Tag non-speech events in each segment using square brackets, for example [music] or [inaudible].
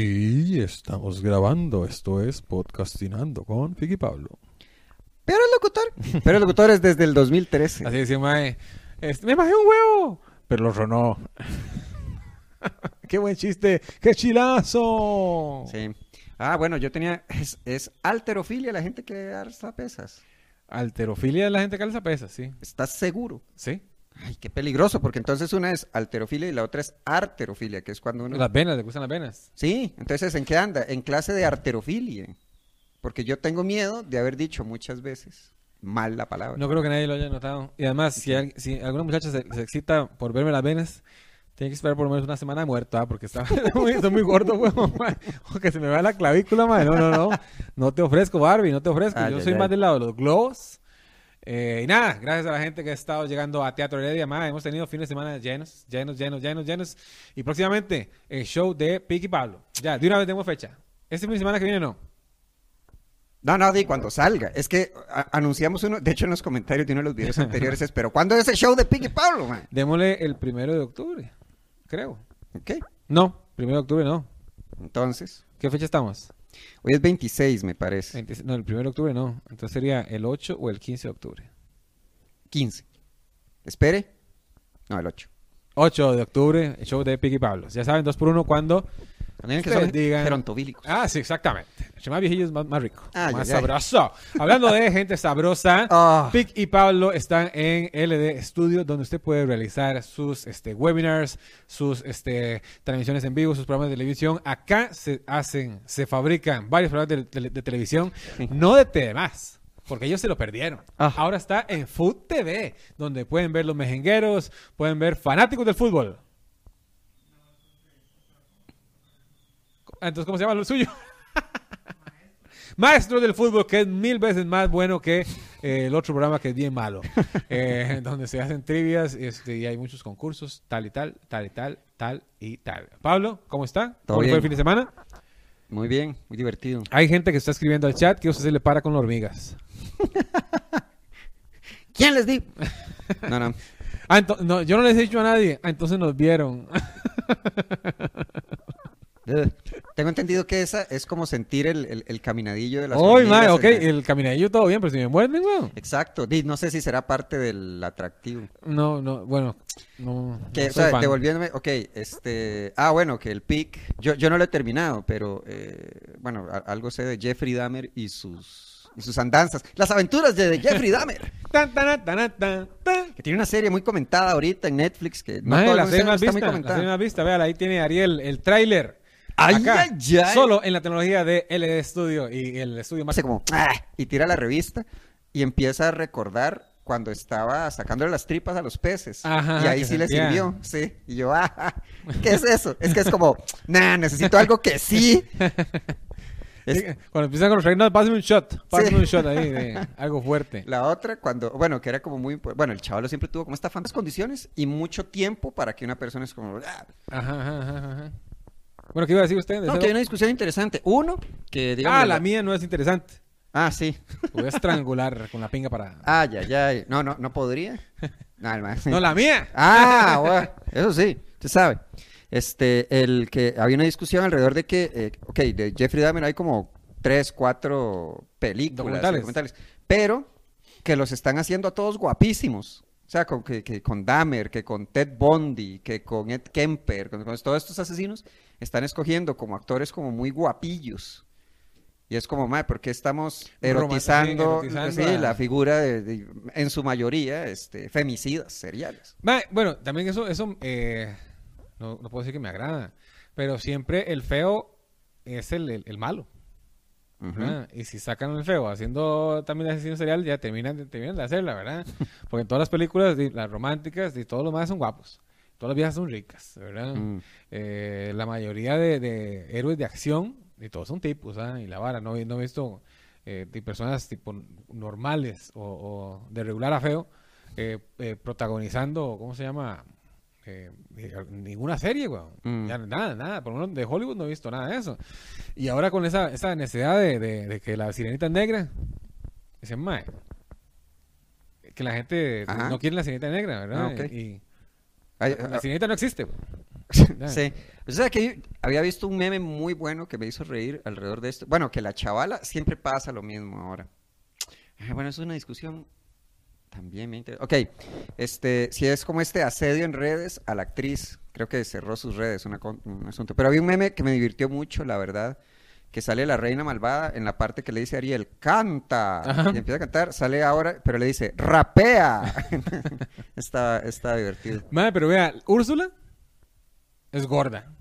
Y estamos grabando, esto es Podcastinando con Piqui Pablo. Pero el locutor. [laughs] Pero el locutor es desde el 2013. Así decía Mae, este, me bajé un huevo, pero lo ronó. [laughs] ¡Qué buen chiste! ¡Qué chilazo! Sí. Ah, bueno, yo tenía. Es, es alterofilia la gente que alza pesas. Alterofilia de la gente que alza pesas, sí. ¿Estás seguro? Sí. Ay, qué peligroso, porque entonces una es alterofilia y la otra es arterofilia, que es cuando uno. Las venas, le gustan las venas. Sí, entonces ¿en qué anda? En clase de arterofilia. Porque yo tengo miedo de haber dicho muchas veces mal la palabra. No creo que nadie lo haya notado. Y además, si, al- si alguna muchacha se, se excita por verme las venas, tiene que esperar por lo menos una semana de muerto, ¿ah? porque está [laughs] muy, estoy muy gordo, [laughs] weón. O que se me va la clavícula, madre. No, no, no. No te ofrezco, Barbie, no te ofrezco. Ay, Yo ay, soy ay. más del lado de los globos. Eh, y nada, gracias a la gente que ha estado llegando a Teatro Heredia. Madre, hemos tenido fines de semana llenos, llenos, llenos, llenos, llenos. Y próximamente, el show de Piqui Pablo. Ya, de una vez tenemos fecha. Este fin de semana que viene no. No, no, di cuando salga. Es que a- anunciamos uno, de hecho en los comentarios de uno de los videos [laughs] anteriores es, pero ¿cuándo es el show de Piqui Pablo, man? Démosle el primero de octubre, creo. Ok, No, primero de octubre no. entonces, ¿Qué fecha estamos? Hoy es 26 me parece, 20 no, el 1 de octubre no. Entonces sería el 8 o el 15 de octubre. 15. Espere. No, el 8. 8 de octubre, el show de Piggy Pablos. Ya saben, 2 por 1 cuando... También que son digan- gerontofílicos. Ah, sí, exactamente. Entre más viejillo es más, más rico. Ay, más sabroso. Hablando de gente sabrosa, [laughs] Ah. Pic y Pablo están en LD Studio, donde usted puede realizar sus este, webinars, sus este, transmisiones en vivo, sus programas de televisión. Acá se hacen, se fabrican varios programas de, tele- de televisión, no de TDMás. Porque ellos se lo perdieron. Ah. Ahora está en Food TV, donde pueden ver los mejengueros, pueden ver fanáticos del fútbol. Entonces, ¿cómo se llama lo suyo? Maestro del fútbol, que es mil veces más bueno que eh, el otro programa que es bien malo. [laughs] Eh, donde se hacen trivias este, y hay muchos concursos, tal y tal, tal y tal, tal y tal. Pablo, ¿cómo está? Todo ¿Cómo le fue el bien. fin de semana? Muy bien, muy divertido. Hay gente que está escribiendo al chat que usted se le para con hormigas. [laughs] ¿Quién les di? No, no. Ah, no, yo no les he dicho a nadie. Ah, entonces nos vieron. [laughs] [laughs] Tengo entendido que esa es como sentir el, el- el caminadillo de las hormigas mae, ok, el caminadillo todo bien, pero si me muerden, weón. Exacto. No sé si será parte del atractivo. No, no, bueno, no. Que, no o sea, devolviéndome, ok, este, ah, bueno, que el pic, yo, yo no lo he terminado, pero, eh, bueno, a- algo sé de Jeffrey Dahmer y sus, y sus andanzas, las aventuras de, Jeffrey Dahmer, [laughs] Tan, tan, tan, tan, tan. que tiene una serie muy comentada ahorita en Netflix, que no el la serie más está muy vista, la comentada. serie más vista, véala, ahí tiene Ariel, el tráiler. Ay, Acá, ay, ay. Solo en la tecnología de LD Studio y el estudio más... Hace como, ah, y tira la revista y empieza a recordar cuando estaba sacándole las tripas a los peces. Ajá, y ahí sí le sirvió, sí. Y yo, ah, ¿qué es eso? Es que es como, nah, necesito algo que sí. [laughs] Es- Cuando empiezan con los reinos, pásame un shot, pásame Sí. un shot ahí de [laughs] algo fuerte. La otra, cuando, bueno, que era como muy, bueno, el chavalo siempre tuvo como estas fantas condiciones y mucho tiempo para que una persona es como, ah. Ajá, ajá, ajá. Bueno, ¿qué iba a decir usted? no, que hay una discusión interesante. Uno, que digamos, Ah, la mía no es interesante. Ah, sí. Voy a estrangular con la pinga para... [laughs] Ay, ay, ay. No, no, no podría. No, el ma- [laughs] No, la mía. Ah, [laughs] bueno, eso sí, usted sabe. Este, el que había una discusión alrededor de que, eh, ok, de Jeffrey Dahmer hay como tres, cuatro películas, Documentales. documentales, pero que los están haciendo a todos guapísimos. O sea, con, que, que con Dahmer, que con Ted Bundy, que con Ed Kemper, con, con todos estos asesinos, están escogiendo como actores como muy guapillos. Y es como, madre, ¿por qué estamos erotizando, sí, erotizando sí, a- la figura de, de- en su mayoría, este, femicidas seriales? Ma, bueno, también eso, eso eh, no, no puedo decir que me agrada, pero siempre el feo es el, el- el malo. Ujú. ¿verdad? Y si sacan el feo haciendo también asesino serial, ya terminan, terminan de hacerla, ¿verdad? [laughs] Porque en todas las películas, las románticas, y todos los más son guapos. Todas las viejas son ricas, ¿verdad? Mm. Eh, la mayoría de, de héroes de acción, y todos son tipos, ¿ah? Y la vara, no, he- no he visto eh, de personas tipo normales o, o de regular a feo eh, eh, protagonizando, ¿cómo se llama? Ninguna serie, weón. Mm. Ya nada, nada. Por lo menos de Hollywood no he visto nada de eso. Y ahora con esa, esa necesidad de, de- de que la sirenita es negra, dicen, mae, que la gente Ajá. no quiere la sirenita negra, ¿verdad? Ah. Y Ay, la ah, sirenita no existe. [laughs] Sí. O sea que había visto un meme muy bueno que me hizo reír alrededor de esto. Bueno, que la chavala siempre pasa lo mismo ahora. Ah, Bueno, es una discusión también me interesa. Ok, este, si es como este asedio en redes a la actriz, creo que cerró sus redes, una un asunto. Pero había un meme que me divirtió mucho, la verdad, que sale la reina malvada en la parte que le dice a Ariel, canta, Ajá. y empieza a cantar, sale ahora, pero le dice, rapea. [laughs] está, está divertido. Mae, pero vea, Úrsula es gorda.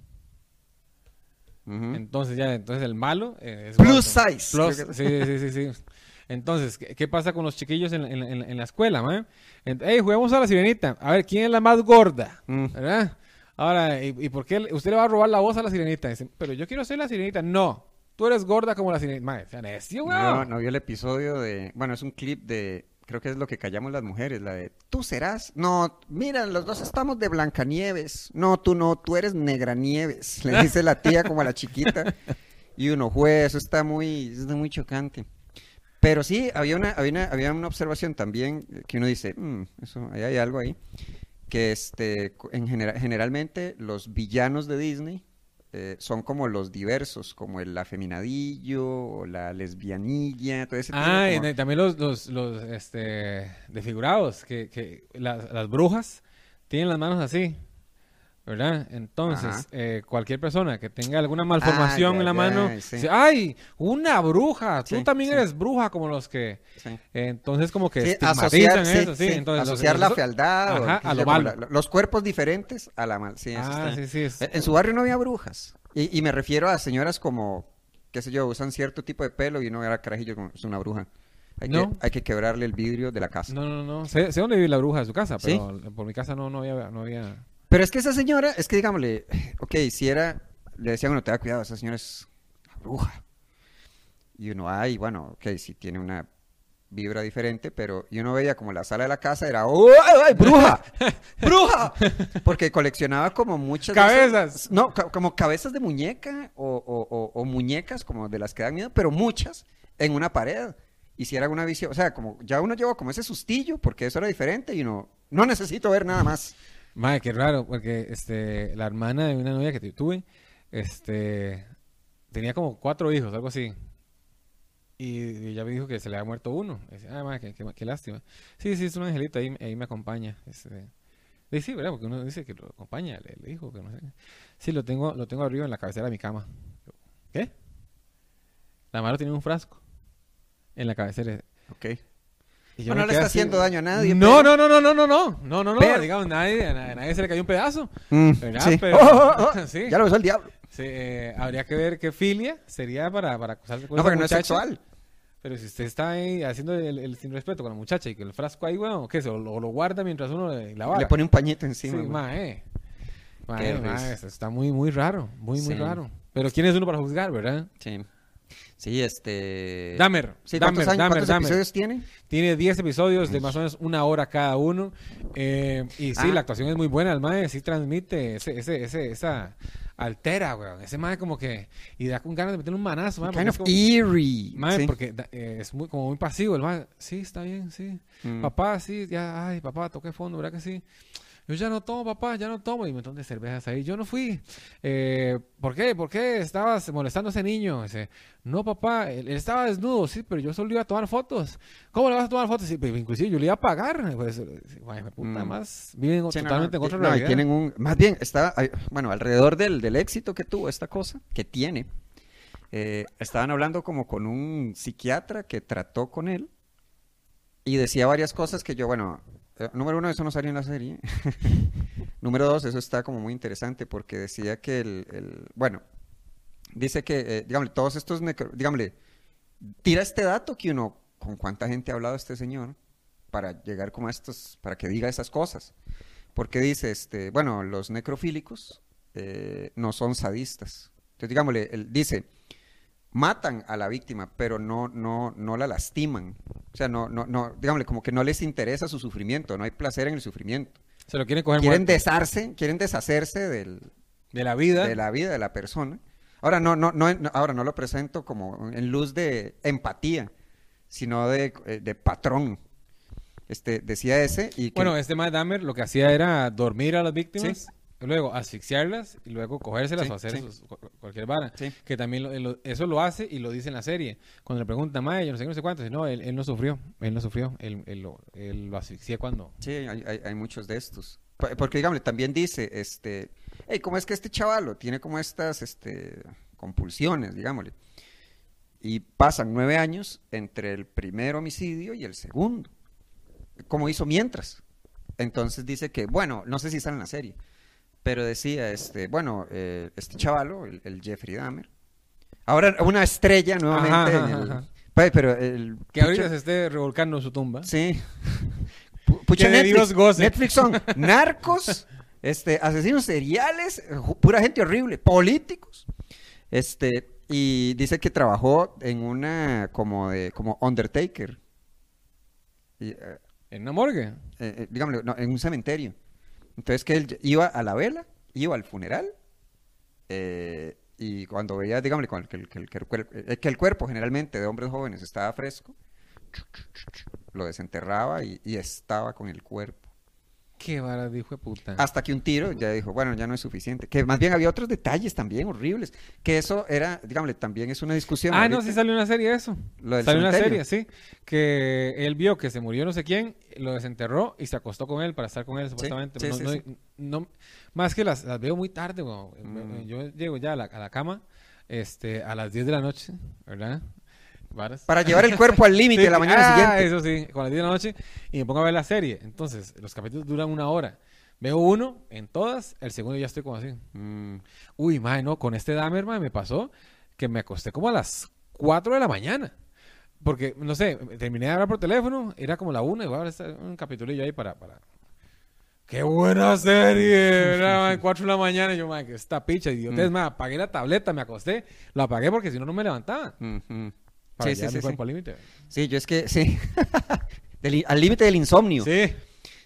Entonces ya, entonces el malo eh, es Plus size, Plus- sí, sí, sí, sí. Entonces, ¿qué, qué pasa con los chiquillos en, la- en la- en la- en la escuela, mae? Ent- Ey, juguemos a la sirenita. A ver, ¿quién es la más gorda? Mm. ¿Verdad? Ahora, ¿y, y por qué usted le va a robar la voz a la sirenita? Dicen, pero yo quiero ser la sirenita. No, tú eres gorda como la sirenita. Mae, sea necio, No, weón. no vio el episodio de, bueno, es un clip de, creo que es lo que callamos las mujeres, la de, tú serás, no, mira, los dos estamos de Blancanieves, no, tú no, tú eres Negranieves, le [laughs] dice la tía como a la chiquita, y uno, juez, eso está muy, eso está muy chocante. Pero sí, había una, había una, había una observación también que uno dice, "Mm, eso, ahí hay algo ahí, que este, en genera- generalmente los villanos de Disney eh, son como los diversos, como el afeminadillo, o la lesbianilla, todo ese tipo Ah, y como- de- también los, los, los este, desfigurados, que, que las, las brujas tienen las manos así, ¿verdad? Entonces, eh, cualquier persona que tenga alguna malformación en la mano, sí. dice, ¡ay! ¡Una bruja! Tú Sí, también sí. eres bruja como los que... Eh, entonces, como que estigmatizan asociar, eso, sí. Entonces, asociar los- la fealdad Ajá, a lo malo. los cuerpos diferentes a la mal. Sí, eso Ah, está- sí, En su barrio no había brujas. Y, y me refiero a señoras como, qué sé yo, usan cierto tipo de pelo y uno era carajillo como es una bruja. Hay, No. que, hay que quebrarle el vidrio de la casa. No, no, no. Sé, sé dónde vive la bruja de su casa, pero por mi casa no, no había... No había... Pero es que esa señora, es que digámosle, ok, si era, le decían, bueno, te da cuidado, esa señora es una bruja. Y uno, ay, bueno, ok, si tiene una vibra diferente, pero y uno veía como la sala de la casa era, ¡oh, ay, bruja! [laughs] ¡Bruja! Porque coleccionaba como muchas... de esas- ¡Cabezas! no, ca- como cabezas de muñeca o, o- o- o muñecas como de las que dan miedo, pero muchas en una pared. Hicieran una visión, o sea, como ya uno llevó como ese sustillo, porque eso era diferente y uno, no necesito ver nada más. Madre, qué raro, porque este, la hermana de una novia que tu- tuve, este, tenía como cuatro hijos, algo así. Y ella me dijo que se le había muerto uno. Decía, ah, madre, qué, qué- lástima. Sí, sí, es un angelito, ahí, ahí me acompaña. Este, sí, ¿verdad? Porque uno dice que lo acompaña, le, le dijo que no. Sí, lo tengo, lo tengo arriba en la cabecera de mi cama. ¿Qué? La mano tiene un frasco en la cabecera. Ok. Yo Bueno, no le está así, haciendo daño a nadie. No, pero- no, no, no, no, no, no, no, no, no, Pero- digamos, nadie, a nadie, nadie se le cayó un pedazo. Mm, ¿Verdad? sí. Pero- Oh, oh, [laughs] oh, sí. Ya lo besó el diablo. Sí, eh, habría que ver qué filia sería para, para acusarse con No, porque no es sexual. Pero si usted está ahí haciendo el, el sin respeto con la muchacha y que el frasco ahí, bueno, ¿qué es? O lo, lo guarda mientras uno le- la vara. Le pone un pañito Sí, encima. eso está muy, muy raro. Muy, muy Sí. raro. Pero ¿quién es uno para juzgar, verdad? Sí. Sí, este. Dahmer. Sí, ¿cuántos, Dahmer, años- Dahmer, cuántos Dahmer. episodios tiene? Tiene 10 episodios de más o menos una hora cada uno. eh, y sí, Ah. la actuación es muy buena. El mae sí transmite ese, ese, ese, esa altera, weón. Ese mae como que... Y da con ganas de meterle un manazo, mae. Kind of como- eerie. Mae, sí. porque eh, es muy, como muy pasivo. El mae, sí, está bien, sí. Mm. Papá, sí, ya, ay, papá, toqué fondo, ¿verdad que sí? Yo ya no tomo, papá, ya no tomo. Y un montón de cervezas ahí. Yo no fui. Eh, ¿Por qué? ¿Por qué estabas molestando a ese niño? Dice, no, papá, él, él estaba desnudo, sí, pero yo solo iba a tomar fotos. ¿Cómo le vas a tomar fotos? Sí, pero inclusive yo le iba a pagar. Pues, me puta Mm. más. Viven Sí, totalmente no, en otra no, realidad. tienen un, más bien, está, bueno, alrededor del, del éxito que tuvo esta cosa, que tiene, eh, estaban hablando como con un psiquiatra que trató con él y decía varias cosas que yo, bueno, eh, número uno, eso no salió en la serie. [laughs] número dos, eso está como muy interesante porque decía que el, bueno, dice que, eh, digámosle, todos estos, digámosle, tira este dato que uno, con cuánta gente ha hablado este señor para llegar como a estos, para que diga esas cosas. Porque dice, este, bueno, los necrofílicos eh, no son sadistas. Entonces, digámosle, él dice, matan a la víctima, pero no, no, no la lastiman. O sea, no, no, no, digámosle, como que no les interesa su sufrimiento, no hay placer en el sufrimiento. Se lo quieren coger Quieren muerto. deshacerse, quieren deshacerse del, de la vida. de la vida de la persona. Ahora no, no, no, ahora no lo presento como en luz de empatía, sino de, eh, de patrón. Este, decía ese y que- Bueno, este Matt Dahmer lo que hacía era dormir a las víctimas luego asfixiarlas y luego cogérselas Sí, o hacer sí. sus- cualquier vara. Sí. Que también lo- lo- eso lo hace y lo dice en la serie. Cuando le pregunta, Mae, yo no sé qué, no sé cuánto. Dice, no, él, él no sufrió. Él no sufrió. Él, él lo, él lo asfixié cuando. Sí, hay, hay- hay muchos de estos. Po- Porque, digamos, también dice, este, hey, ¿cómo es que este chavalo tiene como estas, este, compulsiones, digámosle? Y pasan nueve años entre el primer homicidio y el segundo. Como hizo mientras. Entonces dice que, bueno, no sé si sale en la serie, pero decía, este, bueno, eh, este chavalo, el, el Jeffrey Dahmer, ahora una estrella nuevamente. Ajá, en el- ajá. Pues, pero el Que ahorita pucha- se esté revolcando en su tumba. Sí. [laughs] Pu- Pucha Netflix, Dios goce. Netflix son narcos, [laughs] este, asesinos seriales, pura gente horrible, políticos. Este, y dice que trabajó en una como de como Undertaker. Y, eh, En una morgue. eh, eh, digámoslo, no, en un cementerio. Entonces que él iba a la vela, iba al funeral, eh, y cuando veía, cuando- que, el- que el- eh, que el cuerpo generalmente de hombres jóvenes estaba fresco, lo desenterraba y estaba con el cuerpo. Qué vara dijo de puta. Hasta que un tiro ya dijo, bueno, ya no es suficiente. Que más bien había otros detalles también horribles. Que eso era, digámosle, también es una discusión. Ah, no, sí salió una serie de eso. Lo del salió una serie, sí. Que él vio que se murió no sé quién, lo desenterró y se acostó con él para estar con él supuestamente. sí, no, sí, no- sí. no- más que las, las veo muy tarde, weón. Mm. Yo llego ya a la, a la cama este, a las 10 de la noche, ¿verdad? Varas. Para llevar el cuerpo al límite [laughs] Sí, la mañana ah, siguiente. Eso sí, con las 10 de la noche y me pongo a ver la serie. Entonces, los capítulos duran una hora. Veo uno en todas, el segundo ya estoy como así. Mm, Uy, mae, no, con este Dahmer, mae, me pasó que me acosté como a las 4 de la mañana. Porque, no sé, terminé de hablar por teléfono, era como la 1 y voy a ver un capitulillo ahí para... para... ¡Qué buena serie! Era mae, [laughs] 4 de la mañana y yo, mae, que esta picha, idiotez, Mm. mae, apagué la tableta, me acosté, lo apagué porque si no, no me levantaba. ujú. Para Sí, sí, sí, mi sí. cuerpo al límite. Sí, yo es que, sí. [laughs] Del- al límite del insomnio. Sí.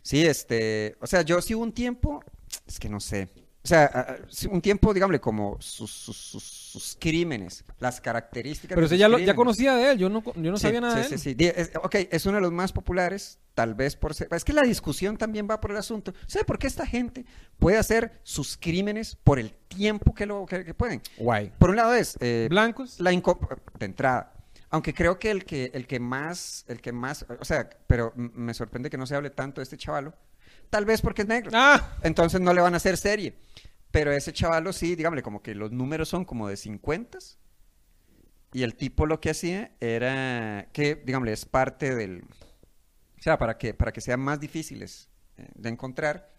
Sí, este, o sea, yo sí hubo un tiempo, es que no sé, o sea, sí, un tiempo, digámosle, como sus, sus, sus, sus crímenes, las características. Pero usted ya, lo, ya conocía de él, yo no, yo no Sí, sabía nada sí, de sí, él. sí. Di- es- ok, es uno de los más populares, tal vez por ser... Es que la discusión también va por el asunto. ¿Sabe por qué esta gente puede hacer sus crímenes por el tiempo que, lo, que, que pueden? Guay. Por un lado es... eh, Blancos. la de entrada. Aunque creo que el que el que más el que más, o sea, pero me sorprende que no se hable tanto de este chavalo. Tal vez porque es negro. Ah, Entonces no le van a hacer serie. Pero ese chavalo sí, dígame, como que los números son como de 50 y el tipo lo que hacía era que, digámosle, es parte del o sea, para que para que sean más difíciles eh, de encontrar,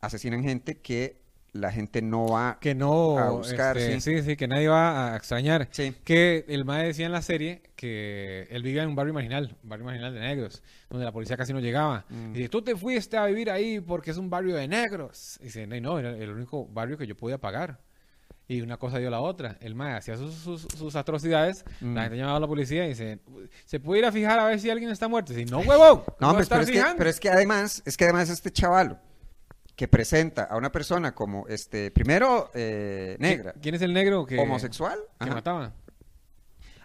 asesinan gente que la gente no va que no. A buscar, este, sí. sí, sí, que nadie va a extrañar. Sí. Que el mae decía en la serie que él vivía en un barrio marginal, un barrio marginal de negros, donde la policía casi no llegaba. Mm. Y dice, tú te fuiste a vivir ahí porque es un barrio de negros. Y dice, no, no, era el único barrio que yo podía pagar. Y una cosa dio la otra. El mae hacía sus, sus, sus atrocidades, Mm. la gente llamaba a la policía y dice, ¿se puede ir a fijar a ver si alguien está muerto? Y dice, no, huevón. No, hombre, pero es, que, pero es que además, es que además este chavalo que presenta a una persona como, este, primero, eh, negra, ¿Quién es el negro que, homosexual. que Ajá. mataba?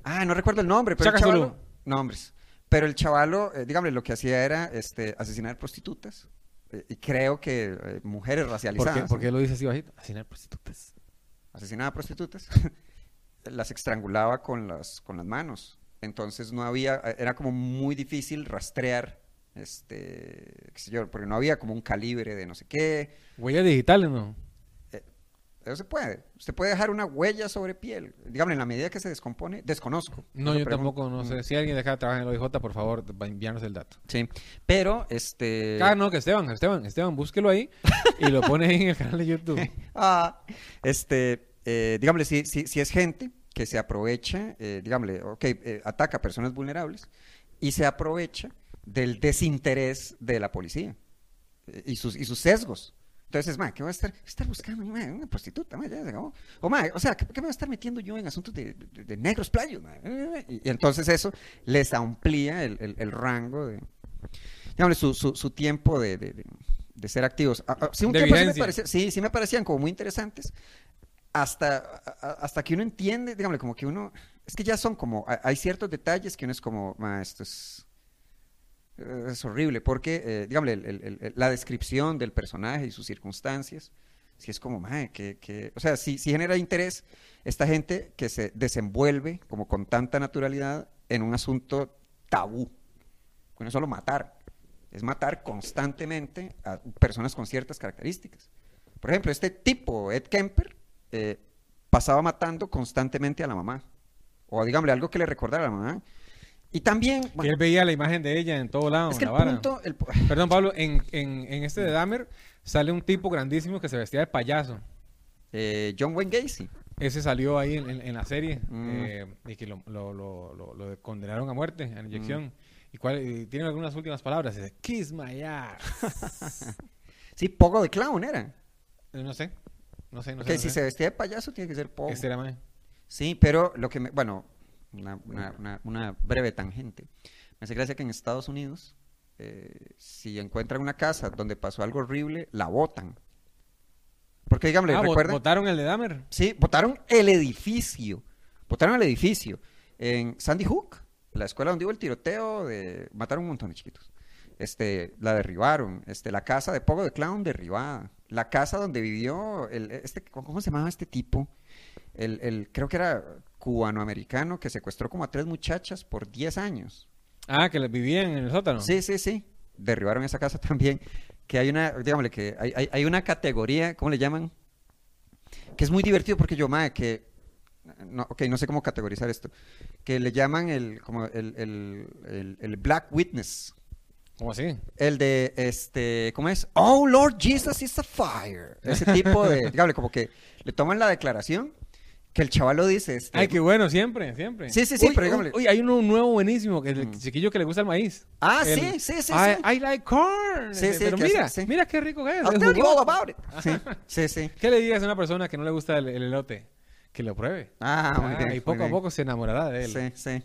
Ah, no recuerdo el nombre, pero el chavalo... Nombres. Pero el chavalo, eh, dígame, lo que hacía era este, asesinar prostitutas. eh, y creo que eh, mujeres ¿Por qué, racializadas. por qué lo dice así bajito? Asesinar prostitutas. Asesinaba prostitutas. [laughs] las estrangulaba con las, con las manos. Entonces no había, era como muy difícil rastrear, este, qué sé yo, porque no había como un calibre de no sé qué. Huellas digitales, ¿no? Eso se puede. Usted puede dejar una huella sobre piel. Dígame, en la medida que se descompone, desconozco. No, yo tampoco, no Mm. sé. Si alguien de acá trabaja en el OIJ, por favor, enviarnos el dato. Sí. Pero, este. Ah, no, que Esteban, Esteban, Esteban, búsquelo ahí y lo pone ahí en el canal de YouTube. [laughs] Ah, este, eh, dígame, si, si, si es gente que se aprovecha, eh, dígame, ok, eh, ataca a personas vulnerables y se aprovecha del desinterés de la policía eh, y, sus, y sus sesgos. Entonces, ma, ¿qué voy a estar, estar buscando? ma, una prostituta, ma, ya se acabó. O, ma, o sea, ¿qué, qué me voy a estar metiendo yo en asuntos de, de- de negros playos? ma? Y, y entonces eso les amplía el, el- el rango de, digamos, su, su, su tiempo de, de- ser activos. Ah, ah, sí, un De tiempo sí me, vigencia. parecía- sí, sí me parecían como muy interesantes hasta, a- hasta que uno entiende, dígame, como que uno, es que ya son como, hay- hay ciertos detalles que uno es como, ma, esto es, es horrible, porque, eh, dígame, la descripción del personaje y sus circunstancias Si es como, mae, que, que, o sea, si genera interés esta gente que se desenvuelve como con tanta naturalidad en un asunto tabú. No es solo matar, es matar constantemente a personas con ciertas características. Por ejemplo, este tipo, Ed Kemper, eh, pasaba matando constantemente a la mamá. O digámosle algo que le recordara a la mamá. Y también... y él veía la imagen de ella en todo lado. Es que el punto... [laughs] Perdón, Pablo, en, en, este de Dahmer sale un tipo grandísimo que se vestía de payaso. Eh, John Wayne Gacy. Ese salió ahí en, la serie mm. eh, y que lo, lo, lo, condenaron a muerte, a inyección. Mm. ¿Y cuál, tiene algunas últimas palabras? Dice, Kiss my ass. [laughs] sí, poco de clown era. Eh, no sé. No sé, no sé. si se vestía de payaso tiene que ser poco. Este era Sí, pero lo que me. Bueno, una, una, una, breve tangente. Me hace gracia que en Estados Unidos, eh, si encuentran una casa donde pasó algo horrible, la botan. Porque, dígame, ah, ¿Votaron el de Dahmer? Sí, votaron el edificio. Votaron el edificio. En Sandy Hook, la escuela donde hubo el tiroteo, de... mataron un montón de chiquitos. Este, la derribaron. Este, la casa de Pogo de Clown derribada. La casa donde vivió, el, este, ¿cómo se llamaba este tipo? El, el, creo que era cubanoamericano que secuestró como a tres muchachas por 10 años. Ah, que vivían en el sótano. Sí, sí, sí. Derribaron esa casa [laughs] también que hay una, digámosle que hay, hay, una categoría, ¿cómo le llaman? Que es muy divertido porque yo, madre, que, no, ok, no sé cómo categorizar esto, que le llaman el, como el, el, el, Black Witness. ¿Cómo así? El de, este, ¿cómo es? Oh, Lord Jesus is a fire. Ese tipo de, [laughs] dígame, como que le toman la declaración que el chaval lo dice. Este, Ay, qué bueno, siempre, siempre. Sí, sí, sí, pero dígame. Uy, hay uno nuevo buenísimo, que es el mm. chiquillo que le gusta el maíz. Ah, sí, sí, sí. I, like corn. Sí, sí, pero mira, mira qué rico que es. I'll tell you all about it. [laughs] Sí, sí, ¿Qué le dirías a una persona que no le gusta el, elote? Que lo pruebe. Ah, muy ah, bien. Y poco a poco se enamorará de él. Sí, sí.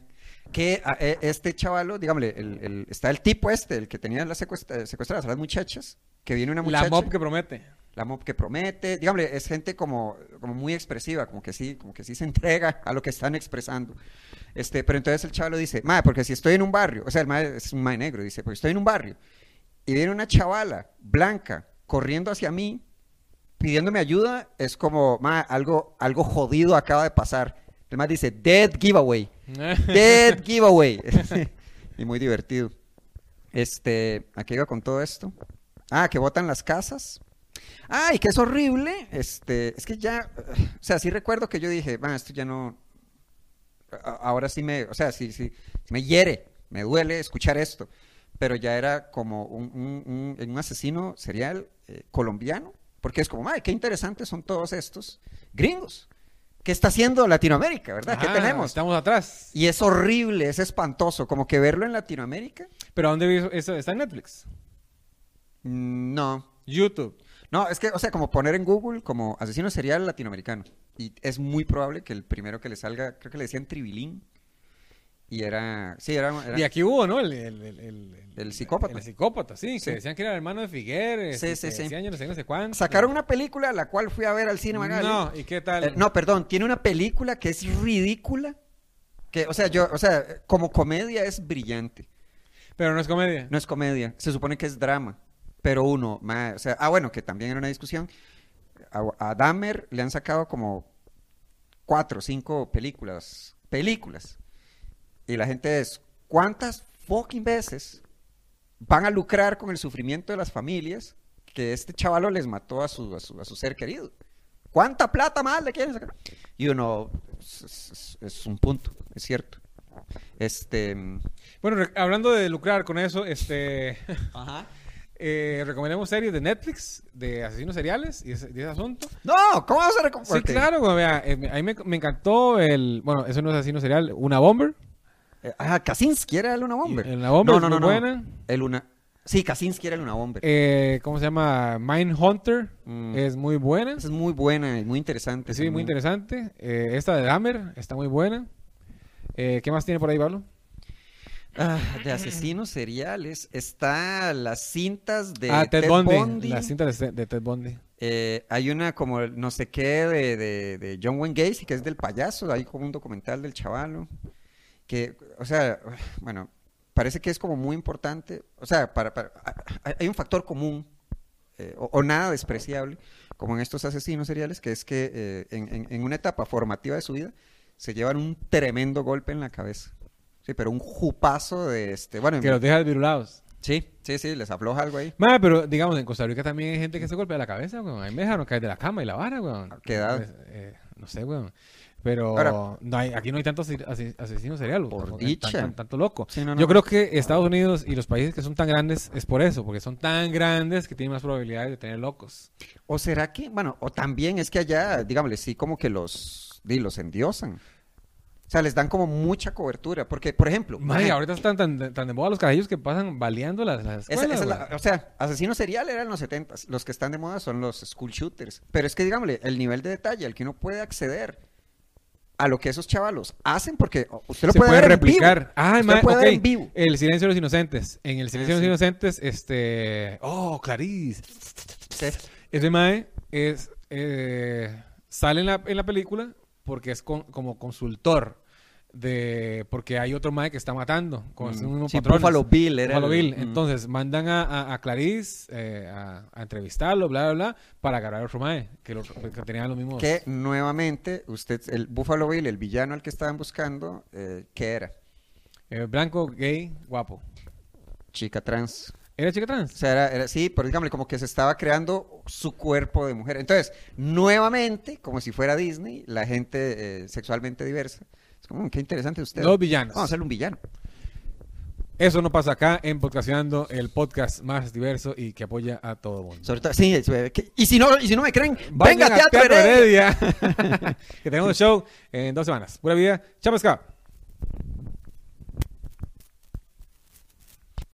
Que e, este chavalo, dígame, el, el, está el tipo este, el que tenía las secuestradas a las muchachas, que viene una muchacha. La mob que promete la mob que promete, dígame, es gente como, como muy expresiva, como que sí, como que sí se [laughs] entrega a lo que están expresando. Este, pero entonces el chaval dice, madre, porque si estoy en un barrio, o sea, el madre es un madre negro, dice, porque estoy en un barrio y viene una chavala blanca corriendo hacia mí, pidiéndome ayuda, es como, madre, algo, algo jodido acaba de pasar. El madre dice, dead giveaway, [laughs] dead giveaway. [laughs] y muy divertido. Este, ¿a qué iba con todo esto? Ah, que votan las casas. Ay, que es horrible. Este, es que ya, o sea, sí recuerdo que yo dije, va, esto ya no, ahora sí me, o sea, sí, sí, me hiere, me duele escuchar esto. Pero ya era como un, un, asesino serial eh, colombiano, porque es como, ay, qué interesantes son todos estos gringos. ¿Qué está haciendo Latinoamérica, verdad? ¿Qué tenemos? Estamos atrás. Y es horrible, es espantoso, como que verlo en Latinoamérica. ¿Pero dónde eso? ¿Está en Netflix? No. YouTube. No, es que, o sea, como poner en Google como asesino serial latinoamericano. Y es muy probable que el primero que le salga, creo que le decían Tribilín. Y era, sí, era, Y aquí hubo, ¿no? El, el, psicópata. El psicópata, sí, que decían que era el hermano de Figueres. Sí, sí, sí. Decían, no sé, no sé cuánto. Sacaron una película, la cual fui a ver al cine No, ¿y qué tal? Eh, no, perdón, tiene una película que es ridícula. Que, o sea, yo, o sea, como comedia es brillante. Pero no es comedia. No es comedia, se supone que es drama pero uno, o sea, ah, bueno, que también era una discusión. A, a Dahmer le han sacado como cuatro o cinco películas, películas. Y la gente es, ¿cuántas fucking veces van a lucrar con el sufrimiento de las familias que este chavalo les mató a su, a su, ser querido? ¿Cuánta plata más le quieren sacar? Y uno, es, es un punto, es cierto. Este. Bueno, hablando de lucrar con eso, este. Ajá. [laughs] Eh, recomendamos series de Netflix de asesinos seriales y ese, asunto. No, ¿cómo vas a recomendar? Sí, claro, vea, eh, a mí me, encantó el. Bueno, eso no es asesino serial, una bomber. Eh, ah, Kaczynski era el una bomber. El una bomber no, no, no, buena. El una. Sí, Kaczynski era el una bomber. Eh, ¿Cómo se llama? Mindhunter. Mm. Es muy buena. es muy buena, y muy interesante. Sí, muy interesante. esta de Dahmer está muy buena. ¿Qué más tiene por ahí, Pablo? Ah, de asesinos seriales. Está las cintas de ah, Ted, Bundy. Las cintas de, Ted Bundy. Eh, hay una como no sé qué de, de, John Wayne Gacy, que es del payaso. Hay como un documental del chavalo. Que, o sea, bueno, parece que es como muy importante. O sea, para, hay un factor común eh, o, o nada despreciable como en estos asesinos seriales, que es que eh, en, en- en una etapa formativa de su vida se llevan un tremendo golpe en la cabeza. Sí, pero un jupazo de este. Bueno, Que los deja desvirulados. sí, sí, sí, les afloja algo ahí. Mae, pero digamos, en Costa Rica también hay gente que se golpea la cabeza, weón. Hay dejaron caer de la cama y la vara, weón. ¿A qué edad? Pues, eh, no sé, weón. Pero Ahora- no hay, aquí no hay tantos ase- ase- asesinos seriales. Por tampoco, dicha. tan- tan- tanto loco. Sí, no, no. Yo creo que Estados Unidos y los países que son tan grandes es por eso, porque son tan grandes que tienen más probabilidades de tener locos. O será que, bueno, o también es que allá, digámosle, sí, como que los, di, los endiosan. O sea, les dan como mucha cobertura. Porque, por ejemplo, Mae, mae, ahorita están tan, de- tan de moda los carajillos que pasan baleando las, las esa- escuelas. esa es la- o sea, asesino serial era en los 70 Los que están de moda son los school shooters. Pero es que, digámosle, el nivel de detalle al que uno puede acceder a lo que esos chavalos hacen, porque usted lo se puede, puede ver en replicar. vivo. Ah, Usted puede ver ok. en vivo. El silencio de los inocentes. En el silencio Ah, de los sí. inocentes, este. Oh, Clarice. Sí. Ese Mae es. eh, sale en la, en la película porque es con- como consultor. De, porque hay otro Mae que está matando con Mm. mismos Sí, patrones. Buffalo Bill era Buffalo el- Bill. mm. Entonces mandan a, a, a Clarice eh, a, a entrevistarlo, bla, bla, bla, para agarrar a otro Mae que, lo- que tenían los mismos. Que nuevamente, usted, el Buffalo Bill, el villano al que estaban buscando, eh, ¿qué era? eh, blanco, gay, guapo. Chica trans. ¿Era chica O sea, era, era- sí, pero dígame, como que se estaba creando su cuerpo de mujer. Entonces, nuevamente, como si fuera Disney, la gente eh, sexualmente diversa. Es como, "Mm, qué interesante usted. Los villanos. Vamos a hacerle un villano. Eso no pasa acá en Podcastando, el podcast más diverso y que apoya a todo mundo. Sobre todo, sí, eh, y si no, y si no me creen, venga a Teatro Heredia. Heredia. [laughs] [laughs] que tenemos show en dos semanas. Pura vida. Chao, pescado.